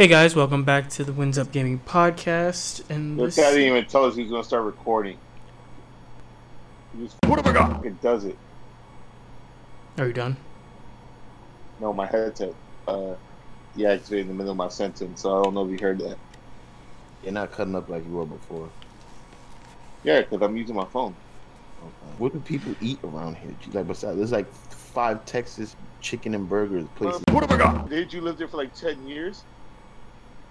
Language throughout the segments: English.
Hey guys, welcome back to the Wins Up Gaming podcast. And This this, guy didn't even tell us he was gonna start recording. He just what have I got? It does it. are you done? No, my headset uh deactivated in the middle of my sentence, so I don't know if you heard that. You're not cutting up like you were before. Yeah, because I'm using my phone. Okay. What do people eat around here? Like besides, there's like five Texas chicken and burgers places. what have I got? Did you live there for like ten years?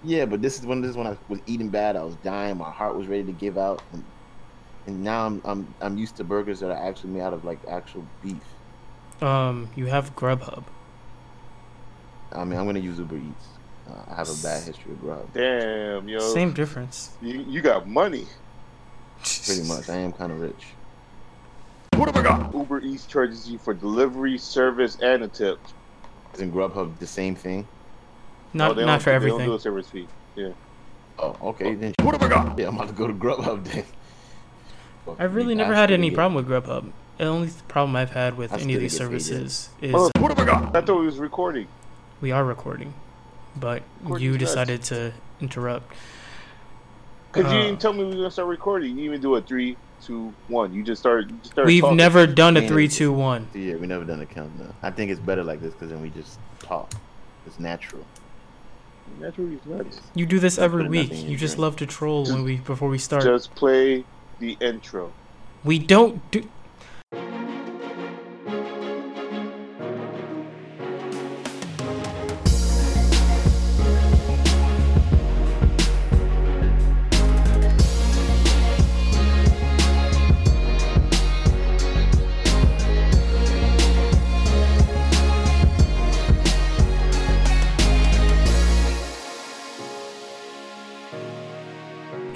Yeah, but this is when this is when I was eating bad. I was dying. My heart was ready to give out, and, and now I'm I'm I'm used to burgers that are actually made out of like actual beef. Um, you have Grubhub. I mean, I'm gonna use Uber Eats. Uh, I have a bad history of grub. Damn, yo. Same difference. You, you got money. Pretty much, I am kind of rich. What have I got? Uber Eats charges you for delivery, service, and a tip. Isn't Grubhub the same thing? Not Oh, not don't- for They everything. don't do a service fee. Yeah. Oh, okay then. What have I got? Yeah, I'm about to go to Grubhub then. Fuck I've really never had any idiot. problem with Grubhub. The only problem I've had with I any of these get paid, services is What have I got? I thought we was recording. we are recording, but Recording's you nuts. decided to interrupt. Because you Uh, didn't tell me we were gonna start recording. You didn't even do a three, two, one. You just started. You just started We've talking. never done a three, two, one. Yeah, we never done a countdown. I think it's better like this because then we just talk. It's natural. Naturally, it's nuts. You do this every week. You just love to troll when we before we start. Just play the intro. We don't do.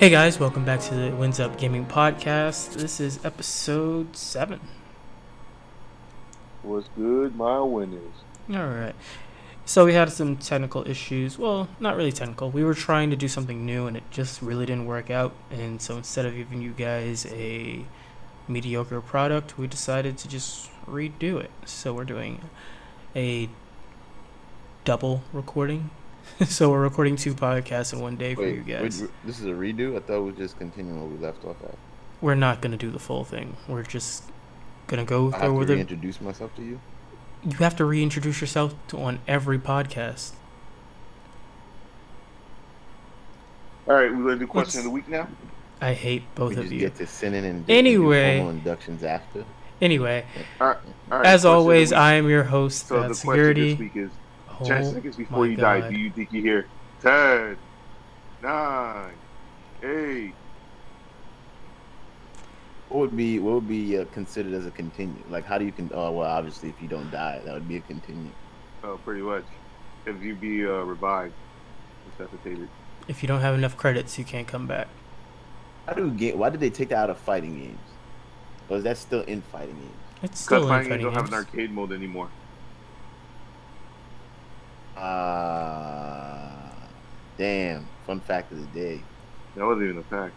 Hey guys, welcome back to the Wins Up Gaming podcast. This is episode seven. What's good, my winners? All right. So we had some technical issues. Well, not really technical. We were trying to do something new and it just really didn't work out. And so instead of giving you guys a mediocre product, we decided to just redo it. So we're doing a double recording. so we're recording two podcasts in one day for you guys. wait, this is a redo? I thought we were just continuing where we left off at. We're not going to do the full thing. We're just going to go I have through to with it. reintroduce myself to you. You have to reintroduce yourself to, on every podcast. All right, we're gonna do question Let's- of the week now. I hate both we of just you. get to sinning and Anyway. do inductions after. Anyway, All right, as question of the always. I am your host, So That's the question Security. this week is: Oh, ten seconds before my you die, do you think you hear ten, nine, eight? What would be what would be uh, considered as a continue? Like how do you can? Oh well, obviously if you don't die, that would be a continue. Oh, pretty much. If you be uh, revived, resuscitated. If you don't have enough credits, you can't come back. How do game? Why did they take that out of fighting games? Or is that still in fighting games? It's still Because in fighting fighting games don't have an arcade mode anymore. Ah, damn! Fun fact of the day. That wasn't even a fact.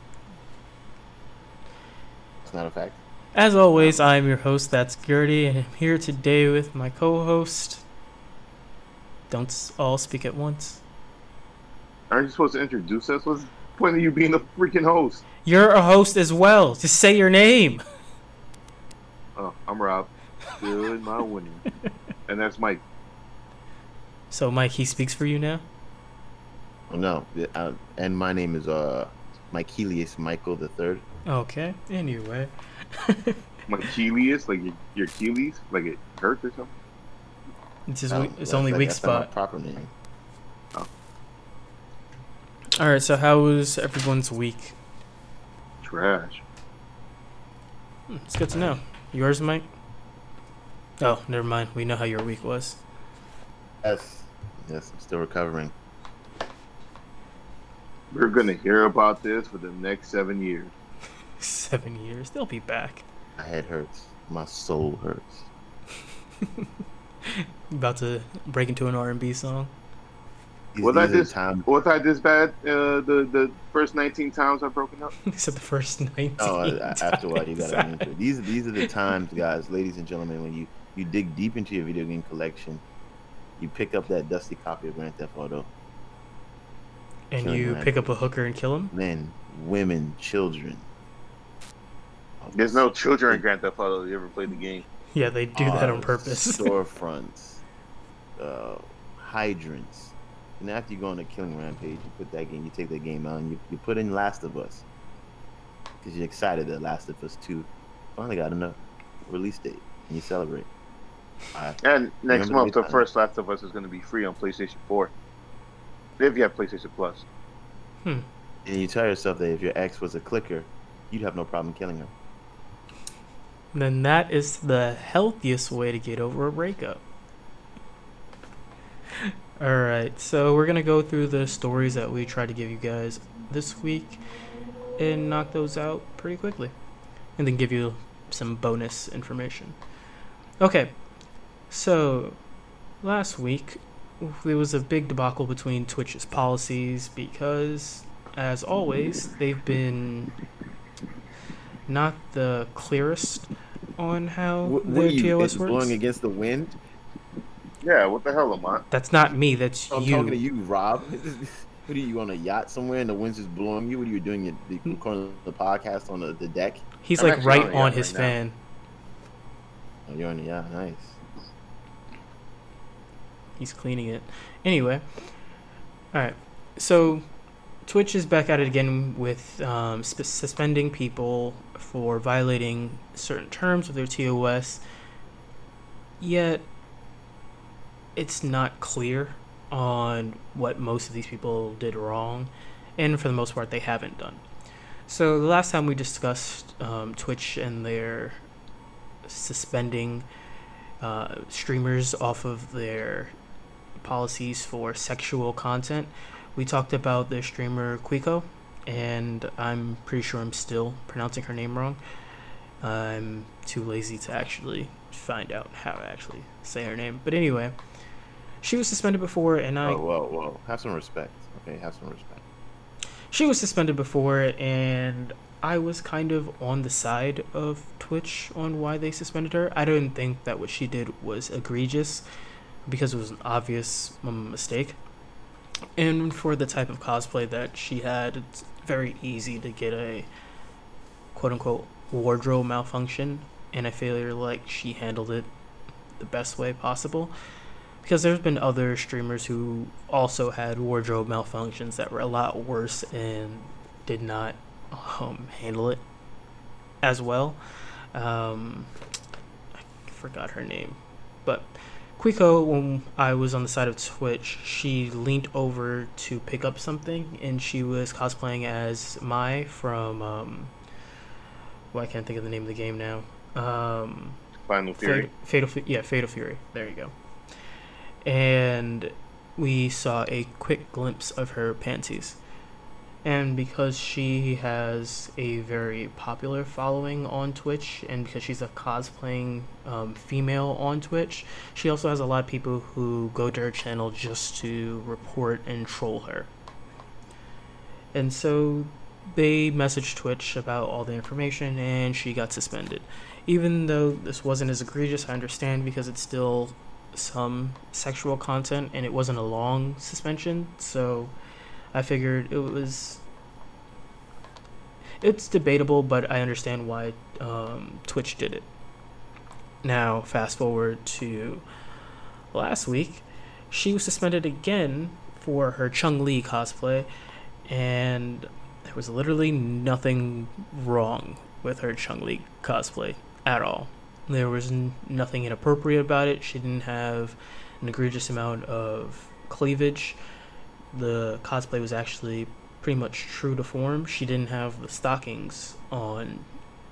It's not a fact. As always, I am your host, That's Security, and I'm here today with my co-host. Don't all speak at once. Aren't you supposed to introduce us? What's the point of you being the freaking host? You're a host as well. Just say your name. Oh, I'm Rob. Good, my winning. And that's Mike. So, Mike, he speaks for you now. Oh, no, uh, and my name is uh, Michaelius Michael the Third. Okay. Anyway, My Achilles, like your, your Achilles, like it hurts or something. it's just No, it's only not- weak that's not my spot. proper name. Oh. All right. So, how was everyone's week? Trash. Hmm, It's good to know. Yours, Mike? Oh, never mind. We know how your week was. Yes, yes, I'm still recovering. We're gonna hear about this for the next seven years. Seven years. They'll be back. My head hurts. My soul hurts. About to break into an R&B song. These, Was these I are the just- times- Was I this bad? Uh, the the first 19 times I've broken up. Except the first 19 Oh, after a while, you gotta enter. These these are the times, guys, ladies and gentlemen, when you you dig deep into your video game collection, you pick up that dusty copy of Grand Theft Auto, and Killing you pick up a hooker and kill him. Men, women, children. There's no children in Grand Theft Auto. You ever played the game? Yeah, they do that on purpose. Storefronts, uh, hydrants. And after you go on a killing rampage, you put that game, you take that game out, and you, you put in Last of Us because you're excited that Last of Us Two finally got enough release date, and you celebrate. I, And next month, the first Last of Us is going to be free on PlayStation 4. If you have PlayStation Plus. Hmm. and you tell yourself that if your ex was a clicker, you'd have no problem killing her. then that is the healthiest way to get over a breakup. All right, so we're gonna go through the stories that we tried to give you guys this week and knock those out pretty quickly, and then give you some bonus information. Okay, so last week there was a big debacle between Twitch's policies because, as always, they've been not the clearest on how What, what their are you TOS works. blowing against the wind? Yeah, what the hell, Lamont? That's not me. That's you. I'm you. talking to you, Rob. What are you on a yacht somewhere and the wind's just blowing you? What are you doing? You you recording the podcast on the, the deck? He's I'm like right on on his right fan. Oh, you're on the yacht. Nice. He's cleaning it. Anyway, all right. So Twitch is back at it again with um, sp- suspending people for violating certain terms of their TOS. Yet it's not clear on what most of these people did wrong, and for the most part, they haven't done. So the last time we discussed um, Twitch and their suspending uh, streamers off of their policies for sexual content. We talked about the streamer Quqco, and I'm pretty sure I'm still pronouncing her name wrong. I'm too lazy to actually find out how to actually say her name. But anyway, she was suspended before, and I Oh, whoa, whoa. Have some respect. Okay, have some respect. she was suspended before, and I was kind of on the side of Twitch on why they suspended her. I didn't think that what she did was egregious because it was an obvious um, mistake. And for the type of cosplay that she had, it's very easy to get a quote unquote wardrobe malfunction. And I feel like she handled it the best way possible because there's been other streamers who also had wardrobe malfunctions that were a lot worse and did not um, handle it as well. Um, I forgot her name, but Quqco, when I was on the side of Twitch, she leaned over to pick up something, and she was cosplaying as Mai from. Um, well, I can't think of the name of the game now. Um, Final Fury. Fatal, Fatal, yeah, Fatal Fury. There you go. And we saw a quick glimpse of her panties. And because she has a very popular following on Twitch, and because she's a cosplaying um, female on Twitch, she also has a lot of people who go to her channel just to report and troll her. And so they messaged Twitch about all the information, and she got suspended even though this wasn't as egregious, I understand because it's still some sexual content and it wasn't a long suspension. So I figured it was. It's debatable, but I understand why um, Twitch did it. Now, fast forward to last week, she was suspended again for her Chun-Li cosplay, and there was literally nothing wrong with her Chun-Li cosplay at all. There was n- nothing inappropriate about it. She didn't have an egregious amount of cleavage. The cosplay was actually pretty much true to form. She didn't have the stockings on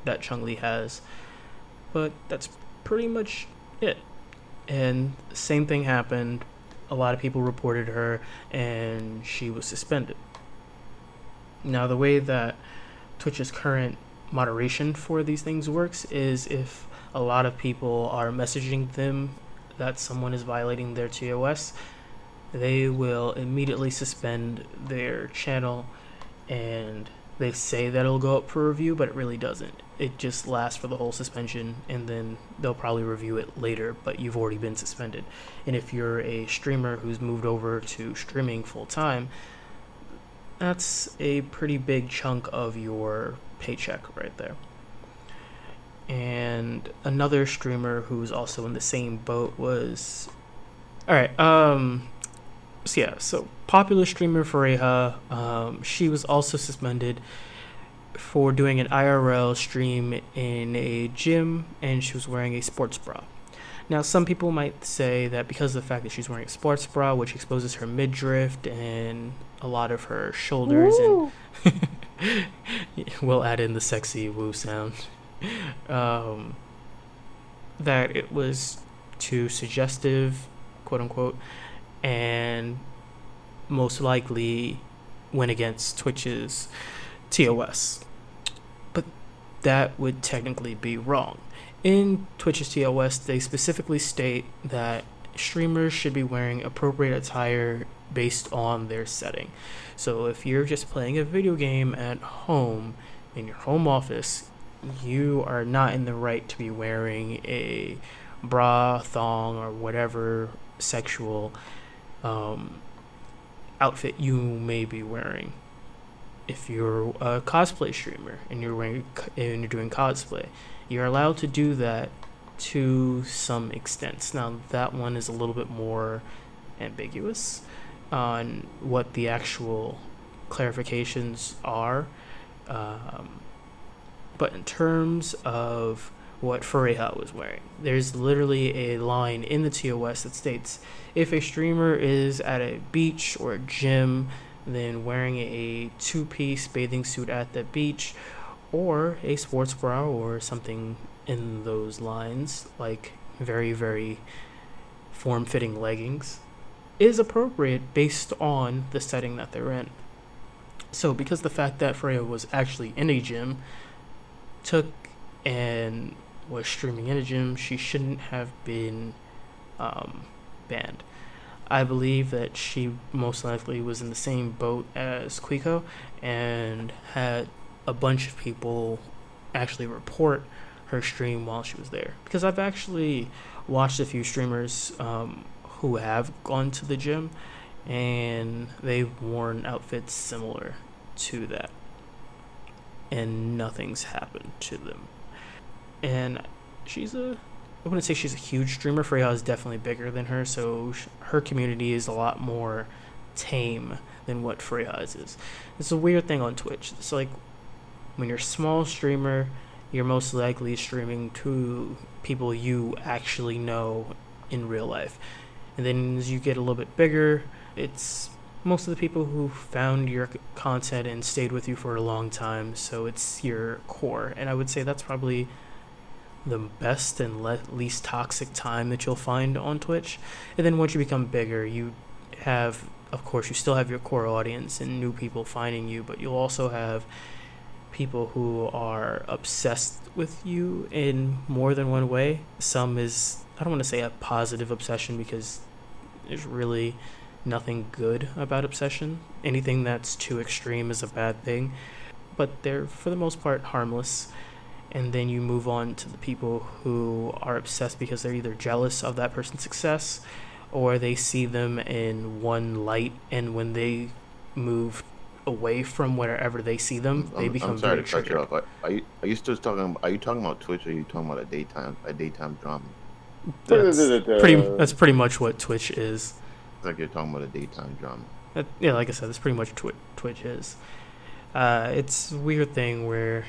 that Chun-Li has, but that's pretty much it. And same thing happened. A lot of people reported her, and she was suspended. Now, the way that Twitch's current moderation for these things works is if a lot of people are messaging them that someone is violating their TOS, they will immediately suspend their channel and they say that it'll go up for review, but it really doesn't. It just lasts for the whole suspension and then they'll probably review it later, but you've already been suspended. And if you're a streamer who's moved over to streaming full time, that's a pretty big chunk of your paycheck right there. And another streamer who's also in the same boat was all right. Um, so yeah, so popular streamer Fareeha, um, she was also suspended for doing an IRL stream in a gym, and she was wearing a sports bra. Now, some people might say that because of the fact that she's wearing a sports bra, which exposes her midriff and a lot of her shoulders, and we'll add in the sexy woo sound, um, that it was too suggestive, quote unquote, and most likely went against Twitch's TOS. But that would technically be wrong in Twitch's TOS, they specifically state that streamers should be wearing appropriate attire based on their setting. So if you're just playing a video game at home in your home office, you are not in the right to be wearing a bra, thong, or whatever sexual um, outfit you may be wearing. If you're a cosplay streamer and you're wearing and you're doing cosplay, you're allowed to do that to some extent. Now, that one is a little bit more ambiguous on what the actual clarifications are. Um, but in terms of what Fareeha was wearing, there's literally a line in the TOS that states if a streamer is at a beach or a gym, then wearing a two piece bathing suit at the beach or a sports bra or something in those lines, like very, very form fitting leggings, is appropriate based on the setting that they're in. So, because the fact that Freya was actually in a gym, took and was streaming in a gym, she shouldn't have been um, banned. I believe that she most likely was in the same boat as Quqco and had a bunch of people actually report her stream while she was there. Because I've actually watched a few streamers um, who have gone to the gym and they've worn outfits similar to that. And nothing's happened to them and she's a I wouldn't say she's a huge streamer. Freya is definitely bigger than her, so her community is a lot more tame than what Freya's is. It's a weird thing on Twitch. It's like when you're a small streamer, you're most likely streaming to people you actually know in real life. And then as you get a little bit bigger, it's most of the people who found your content and stayed with you for a long time, so it's your core. And I would say that's probably the best and le- least toxic time that you'll find on Twitch. And then once you become bigger, you have, of course, you still have your core audience and new people finding you, but you'll also have people who are obsessed with you in more than one way. Some is, I don't want to say a positive obsession because there's really nothing good about obsession. Anything that's too extreme is a bad thing. But they're, for the most part, harmless. And then you move on to the people who are obsessed because they're either jealous of that person's success or they see them in one light. And when they move away from wherever they see them, they I'm, become I'm sorry very to cut you off. Are, are you are you still talking? Are you talking about Twitch? or Are you talking about a daytime a daytime drama? That's pretty. That's pretty much what Twitch is. It's like you're talking about a daytime drama. That, yeah, like I said, that's pretty much what Twitch is. Uh, it's a weird thing where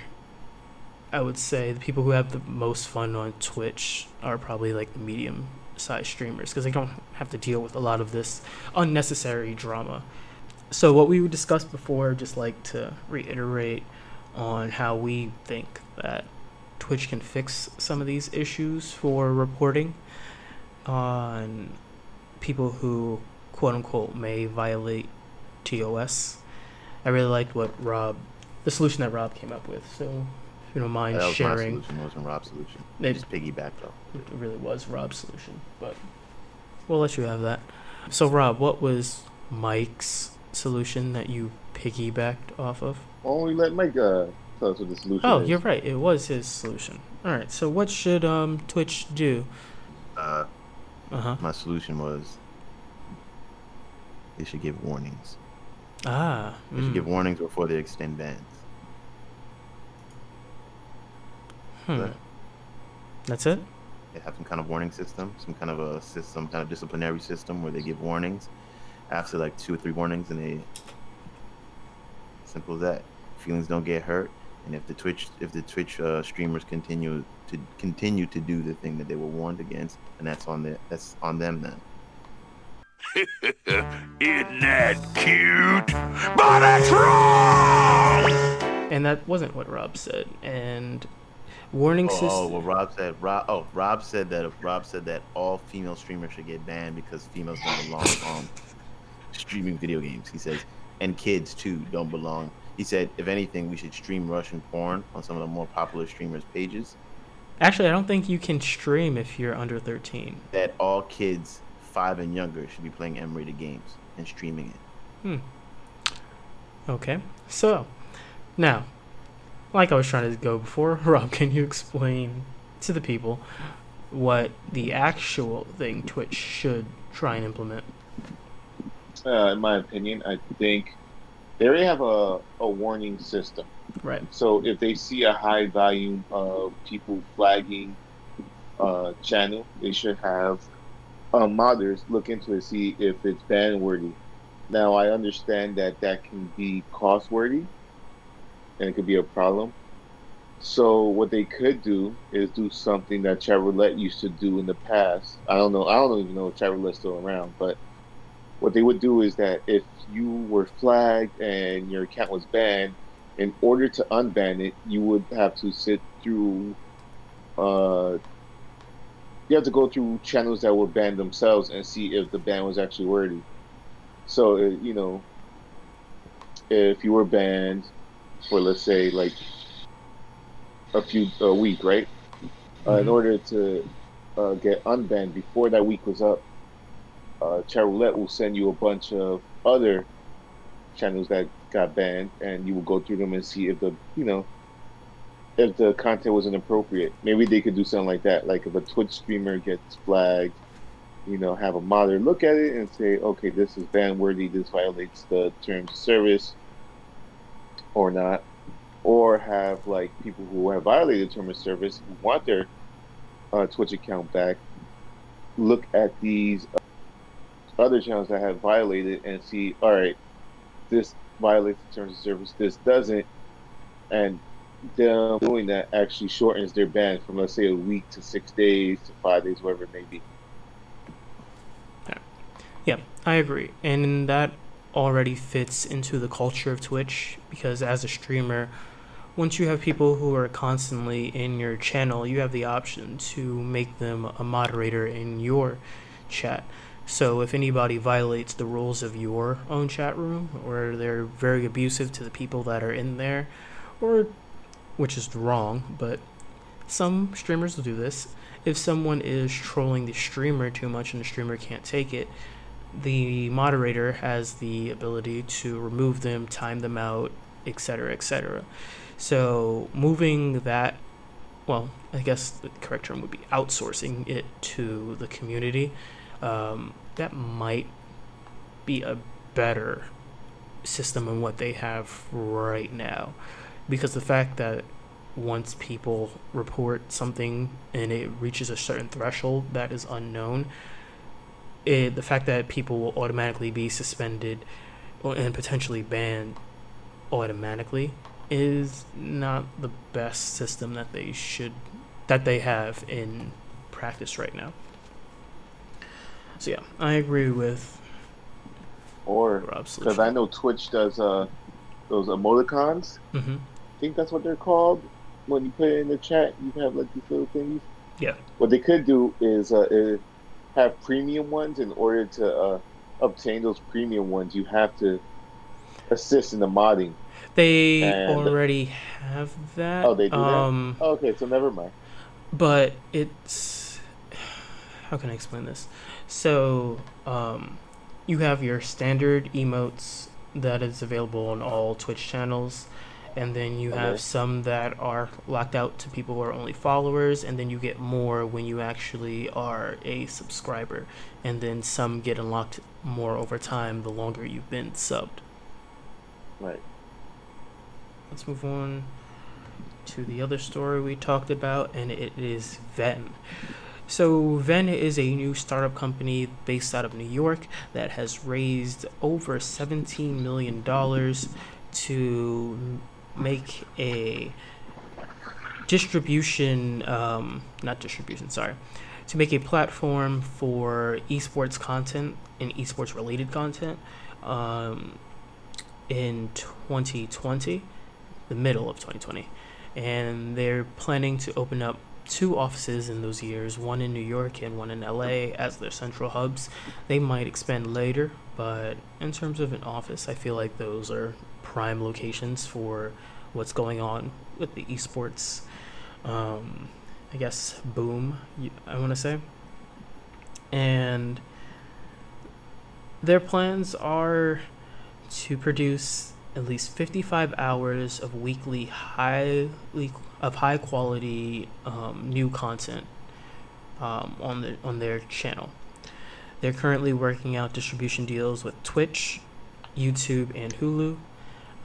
I would say the people who have the most fun on Twitch are probably like medium sized streamers because they don't have to deal with a lot of this unnecessary drama. So what we discussed before, just like to reiterate on how we think that Twitch can fix some of these issues for reporting on people who quote unquote may violate TOS. I really liked what Rob, the solution that Rob came up with. So you don't mind that was sharing, my solution. It wasn't Rob's solution. It- just piggybacked though. it really was Rob's solution, but we'll let you have that. So Rob, what was Mike's solution that you piggybacked off of? Only let Mike uh, tell us what the solution Oh, is. you're right. It was his solution. All right. So what should um Twitch do? Uh, Uh huh. my solution was they should give warnings. Ah. They should mm, give warnings before they extend bans. Hmm. But That's it. they have some kind of warning system, some kind of a system, kind of disciplinary system where they give warnings after like two or three warnings, and they simple as that. Feelings don't get hurt, and if the Twitch if the Twitch uh, streamers continue to continue to do the thing that they were warned against, and that's on the that's on them then. Isn't that cute? But it's wrong! And that wasn't what Rob said. And warning Oh, system. oh, well, Rob said. Rob, oh, Rob said that. Rob said that all female streamers should get banned because females don't belong on streaming video games. He says, and kids too don't belong. He said, if anything, we should stream Russian porn on some of the more popular streamers' pages. Actually, I don't think you can stream if you're under 13. That all kids five and younger should be playing M-rated games and streaming it. Hmm. Okay. So, now, like I was trying to go before, Rob, can you explain to the people what the actual thing Twitch should try and implement? Uh, in my opinion, I think they already have a, a warning system. Right. So if they see a high volume of people flagging uh, channel, they should have uh, modders look into it, see if it's ban worthy. Now I understand that that can be cost worthy, and it could be a problem. So what they could do is do something that Chat Roulette used to do in the past. I don't know. I don't even know if Chat Roulette's still around, but what they would do is that if you were flagged and your account was banned, in order to unban it, you would have to sit through. Uh, you have to go through channels that were banned themselves and see if the ban was actually worthy. So uh, you know, if you were banned for let's say like a few a week, right? Uh, in Mhm. order to uh, get unbanned before that week was up, uh, Chatroulette will send you a bunch of other channels that got banned, and you will go through them and see if the you know if the content was inappropriate. Maybe they could do something like that. Like if a Twitch streamer gets flagged, you know, have a moderator look at it and say, okay, this is ban worthy. This violates the terms of service, or not. Or have like people who have violated the terms of service who want their uh, Twitch account back look at these uh, other channels that have violated and see, all right, this violates the terms of service, this doesn't, and them doing that actually shortens their ban from let's say a week to six days to five days, whatever it may be. Yeah, I agree. And in that already fits into the culture of Twitch because as a streamer, once you have people who are constantly in your channel, you have the option to make them a moderator in your chat. So if anybody violates the rules of your own chat room or they're very abusive to the people that are in there or which is wrong, but some streamers will do this. If someone is trolling the streamer too much and the streamer can't take it, the moderator has the ability to remove them, time them out, etc., etc. So moving that, well, I guess the correct term would be outsourcing it to the community. Um, that might be a better system than what they have right now, because the fact that once people report something and it reaches a certain threshold that is unknown, it, the fact that people will automatically be suspended or, and potentially banned automatically is not the best system that they should that they have in practice right now. So yeah, I agree with Or because. I know Twitch does uh those emoticons. hmm I think that's what they're called. When you put it in the chat, you have like these little things. Yeah. What they could do is uh, have premium ones. In order to uh, obtain those premium ones, you have to assist in the modding. They And- already have that. Oh, they do that? um, Okay, so never mind. but it's how can I explain this? So, um, you have your standard emotes that is available on all Twitch channels, and then you have Okay. some that are locked out to people who are only followers, and then you get more when you actually are a subscriber, and then some get unlocked more over time the longer you've been subbed. Right. Let's move on to the other story we talked about, and it is Venn So, Venn is a new startup company based out of New York that has raised over $17 million to make a distribution, um, not distribution, sorry, to make a platform for esports content and esports related content um, in 2020, the middle of 2020. And they're planning to open up two offices in those years, one in New York and one in LA as their central hubs. They might expand later, but in terms of an office, I feel like those are prime locations for what's going on with the esports. Um, I guess boom. I want to say, and their plans are to produce at least 55 hours of weekly highly of high quality um, new content um, on the on their channel. They're currently working out distribution deals with Twitch, YouTube, and Hulu.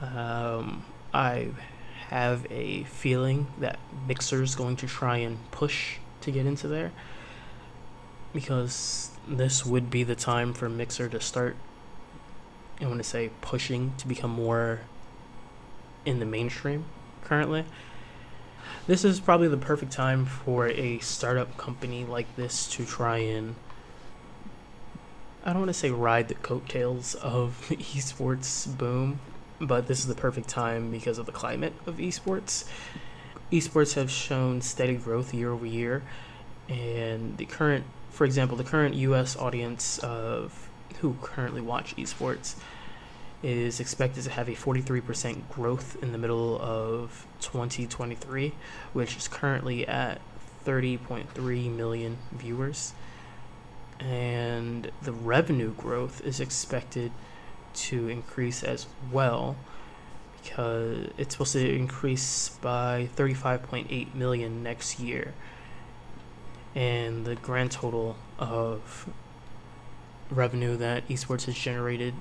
Um, I have a feeling that Mixer's going to try and push to get into there because this would be the time for Mixer to start I want to say pushing to become more in the mainstream currently. This is probably the perfect time for a startup company like this to try and I don't want to say ride the coattails of the esports boom, but this is the perfect time because of the climate of esports. Esports have shown steady growth year over year, and the current, for example, the current U.S. audience of who currently watch esports is expected to have a 43% growth in the middle of 2023, which is currently at 30.3 million viewers. And the revenue growth is expected to increase as well because it's supposed to increase by 35.8 million next year. And the grand total of revenue that esports has generated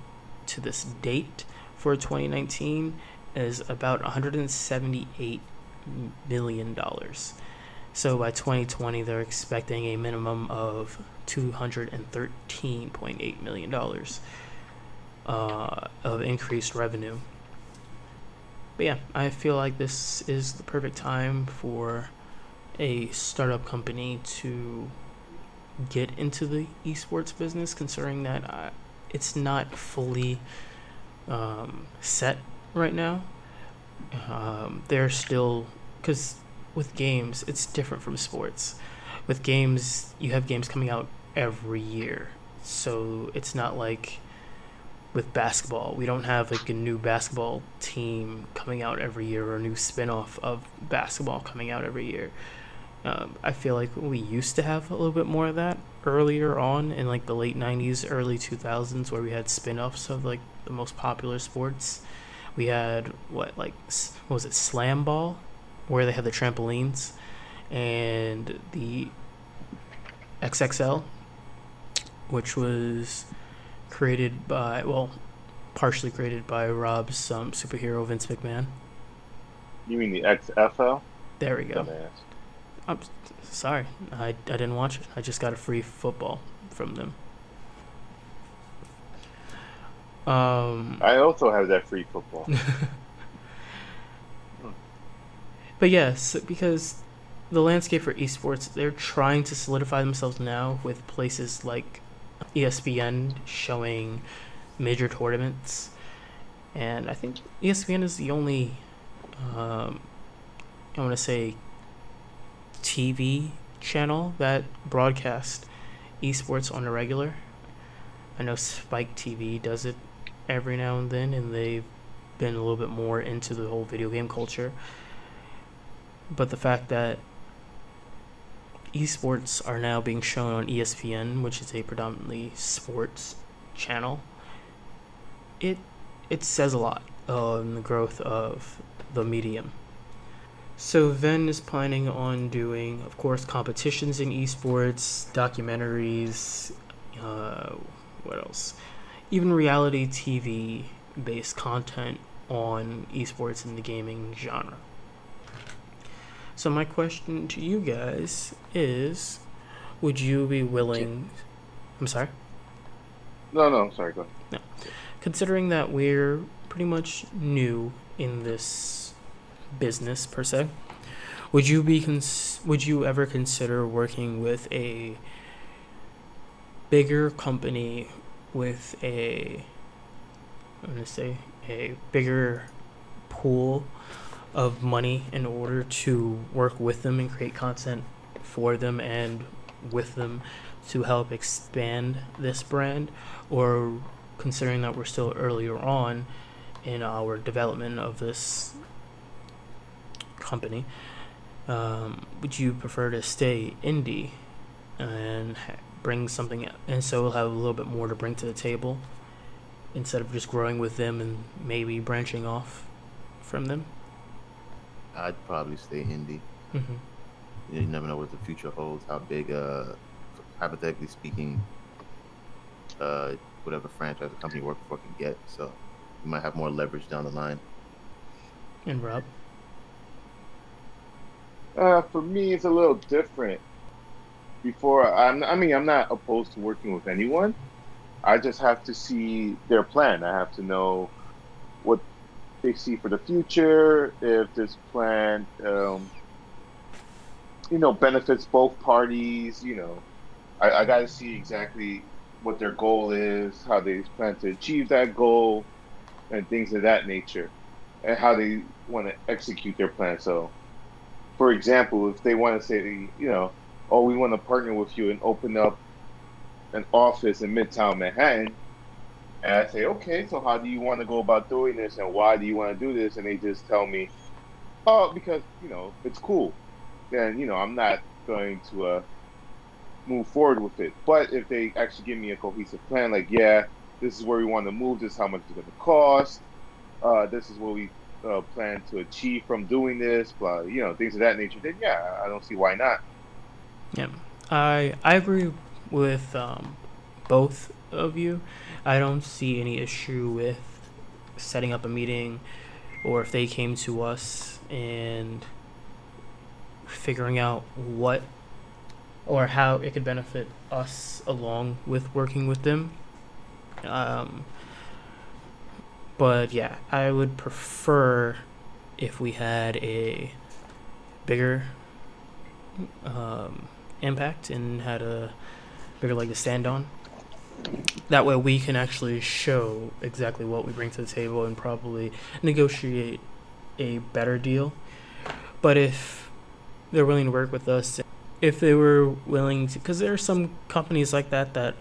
to this date for 2019 is about 178 million dollars. So by 2020, they're expecting a minimum of 213.8 million dollars uh, of increased revenue. But yeah, I feel like this is the perfect time for a startup company to get into the esports business, considering that I, it's not fully um, set right now. Um, they're still because with games it's different from sports. With games, you have games coming out every year, so it's not like with basketball. We don't have like a new basketball team coming out every year or a new spin-off of basketball coming out every year. Um, I feel like we used to have a little bit more of that earlier on in like the late 90s, early 2000s, where we had spin offs of like the most popular sports. We had what, like, what was it, Slam Ball, where they had the trampolines, and the XXL, which was created by, well, partially created by Rob's um, superhero Vince McMahon. You mean the XFL? There we go. I'm sorry, I, I didn't watch it. I just got a free football from them. Um, I also have that free football. but yes, because the landscape for esports, they're trying to solidify themselves now with places like ESPN showing major tournaments, and I think ESPN is the only, um, I want to say, TV channel that broadcasts esports on a regular. I know Spike TV does it every now and then, and they've been a little bit more into the whole video game culture. But the fact that esports are now being shown on ESPN, which is a predominantly sports channel, it it says a lot on the growth of the medium. So Venn is planning on doing, of course, competitions in esports, documentaries, uh, what else? Even reality TV based content on esports in the gaming genre. So my question to you guys is would you be willing I'm sorry? No, no, I'm sorry. Go ahead. Considering that we're pretty much new in this business per se, would you be cons- would you ever consider working with a bigger company with a I'm gonna say a bigger pool of money in order to work with them and create content for them and with them to help expand this brand or considering that we're still earlier on in our development of this company um, would you prefer to stay indie and bring something and so we'll have a little bit more to bring to the table instead of just growing with them and maybe branching off from them I'd probably stay indie. mm-hmm. You never know what the future holds. How big, uh, hypothetically speaking, uh, whatever franchise or company you work for can get. So you might have more leverage down the line. and rob Uh, for me, it's a little different. Before, I'm, I mean, I'm not opposed to working with anyone. I just have to see their plan. I have to know what they see for the future. If this plan, um, you know, benefits both parties. You know, I, I got to see exactly what their goal is, how they plan to achieve that goal, and things of that nature, and how they want to execute their plan. So, for example, if they want to say, you know, oh, we want to partner with you and open up an office in Midtown Manhattan, and I say, okay, so how do you want to go about doing this, and why do you want to do this? And they just tell me, oh, because you know it's cool. Then you know I'm not going to uh, move forward with it. But if they actually give me a cohesive plan, like, yeah, this is where we want to move. This is how much it's going to cost. Uh, this is what we uh, plan to achieve from doing this. Blah, you know, things of that nature. Then yeah, I don't see why not. Yeah, I I agree with um, both of you. I don't see any issue with setting up a meeting, or if they came to us and figuring out what or how it could benefit us along with working with them. Um, but yeah, I would prefer if we had a bigger um, impact and had a bigger leg to stand on. That way, we can actually show exactly what we bring to the table and probably negotiate a better deal. But if they're willing to work with us, if they were willing to, because there are some companies like that that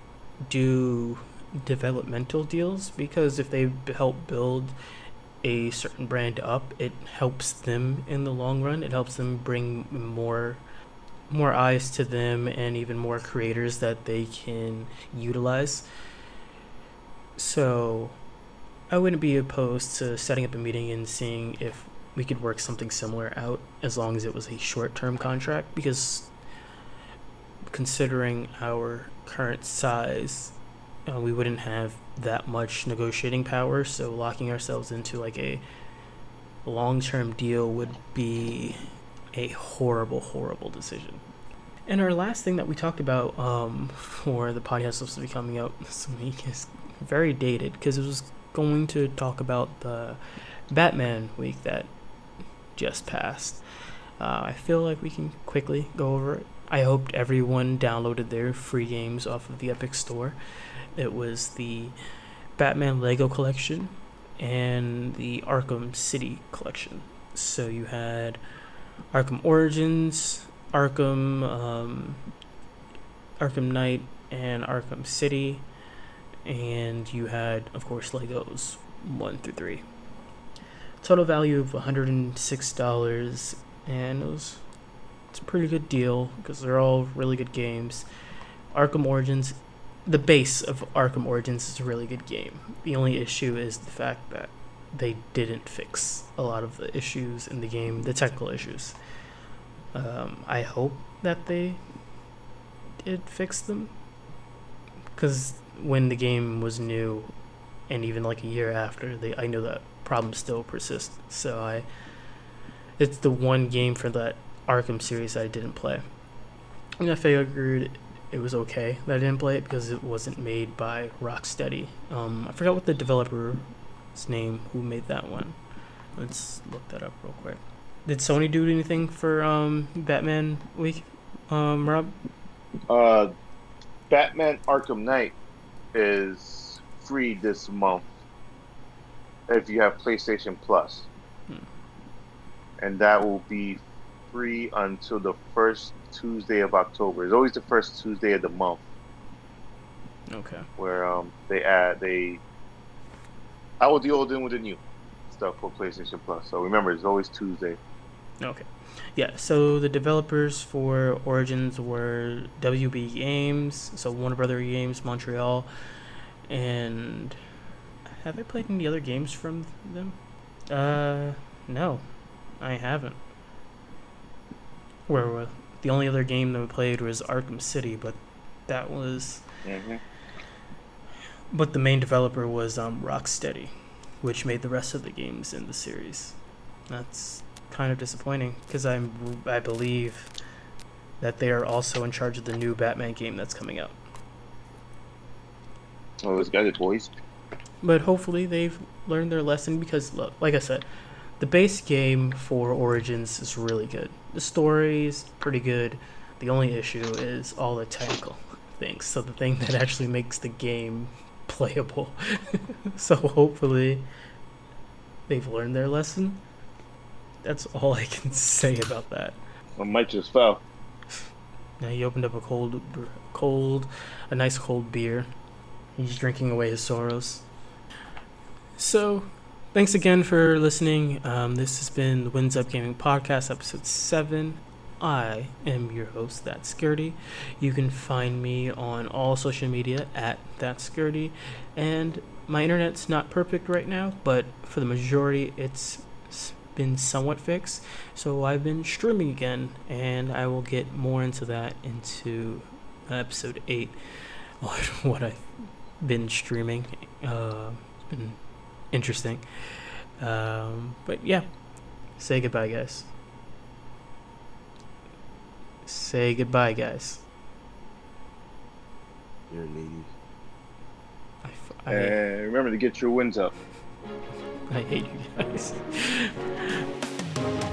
do developmental deals, because if they help build a certain brand up, it helps them in the long run. It helps them bring more more eyes to them and even more creators that they can utilize. So I wouldn't be opposed to setting up a meeting and seeing if we could work something similar out as long as it was a short term contract because considering our current size uh, we wouldn't have that much negotiating power so locking ourselves into like a long term deal would be a horrible, horrible decision. And our last thing that we talked about um, for the podcast supposed to be coming out this week is very dated because it was going to talk about the Batman week that just passed. Uh, I feel like we can quickly go over it. I hoped everyone downloaded their free games off of the Epic Store. It was the Batman Lego collection and the Arkham City collection. So you had Arkham Origins, Arkham, um, Arkham Knight, and Arkham City, and you had, of course, Legos one through three. Total value of one hundred and six dollars, and it was it's a pretty good deal because they're all really good games. Arkham Origins, the base of Arkham Origins is a really good game. The only issue is the fact that they didn't fix a lot of the issues in the game, the technical issues. Um, I hope that they did fix them. Because when the game was new, and even like a year after, they I know that problems still persist. So I, it's the one game for that Arkham series I didn't play. And I figured it was okay that I didn't play it because it wasn't made by Rocksteady. Um, I forgot what the developer's name who made that one. Let's look that up real quick. Did Sony do anything for um, Batman Week, um, Rob? Uh, Batman Arkham Knight is free this month if you have PlayStation Plus, Hmm. and that will be free until the first Tuesday of October. It's always the first Tuesday of the month Okay. where um they add they. I will in with the new stuff for PlayStation Plus. So remember, it's always Tuesday. Okay. Yeah, so the developers for Origins were WB Games, so Warner Brother Games Montreal, and have I played any other games from them? Uh, no, I haven't. Where were the only other game that we played was Arkham City, but that was Mm-hmm. But the main developer was um, Rocksteady, which made the rest of the games in the series. That's kind of disappointing because I'm I believe that they are also in charge of the new Batman game that's coming out. Oh, it's got it, boys. But hopefully they've learned their lesson because look, like I said, the base game for Origins is really good. The story is pretty good. The only issue is all the technical things. So the thing that actually makes the game playable. so hopefully they've learned their lesson. That's all I can say about that. My mic just fell. Now he opened up a cold, cold, a nice cold beer. He's drinking away his sorrows. So, thanks again for listening. Um, this has been the Wins Up Gaming Podcast, episode seven. I am your host, That Skirty. You can find me on all social media at That Skirty, and my internet's not perfect right now, but for the majority, it's been somewhat fixed. So I've been streaming again, and I will get more into that into episode eight on what I've been streaming. Uh, it's been interesting. Um, but yeah, say goodbye, guys. Say goodbye, guys. You're ladies. I, f- I, And remember to get your wins up. I hate you guys.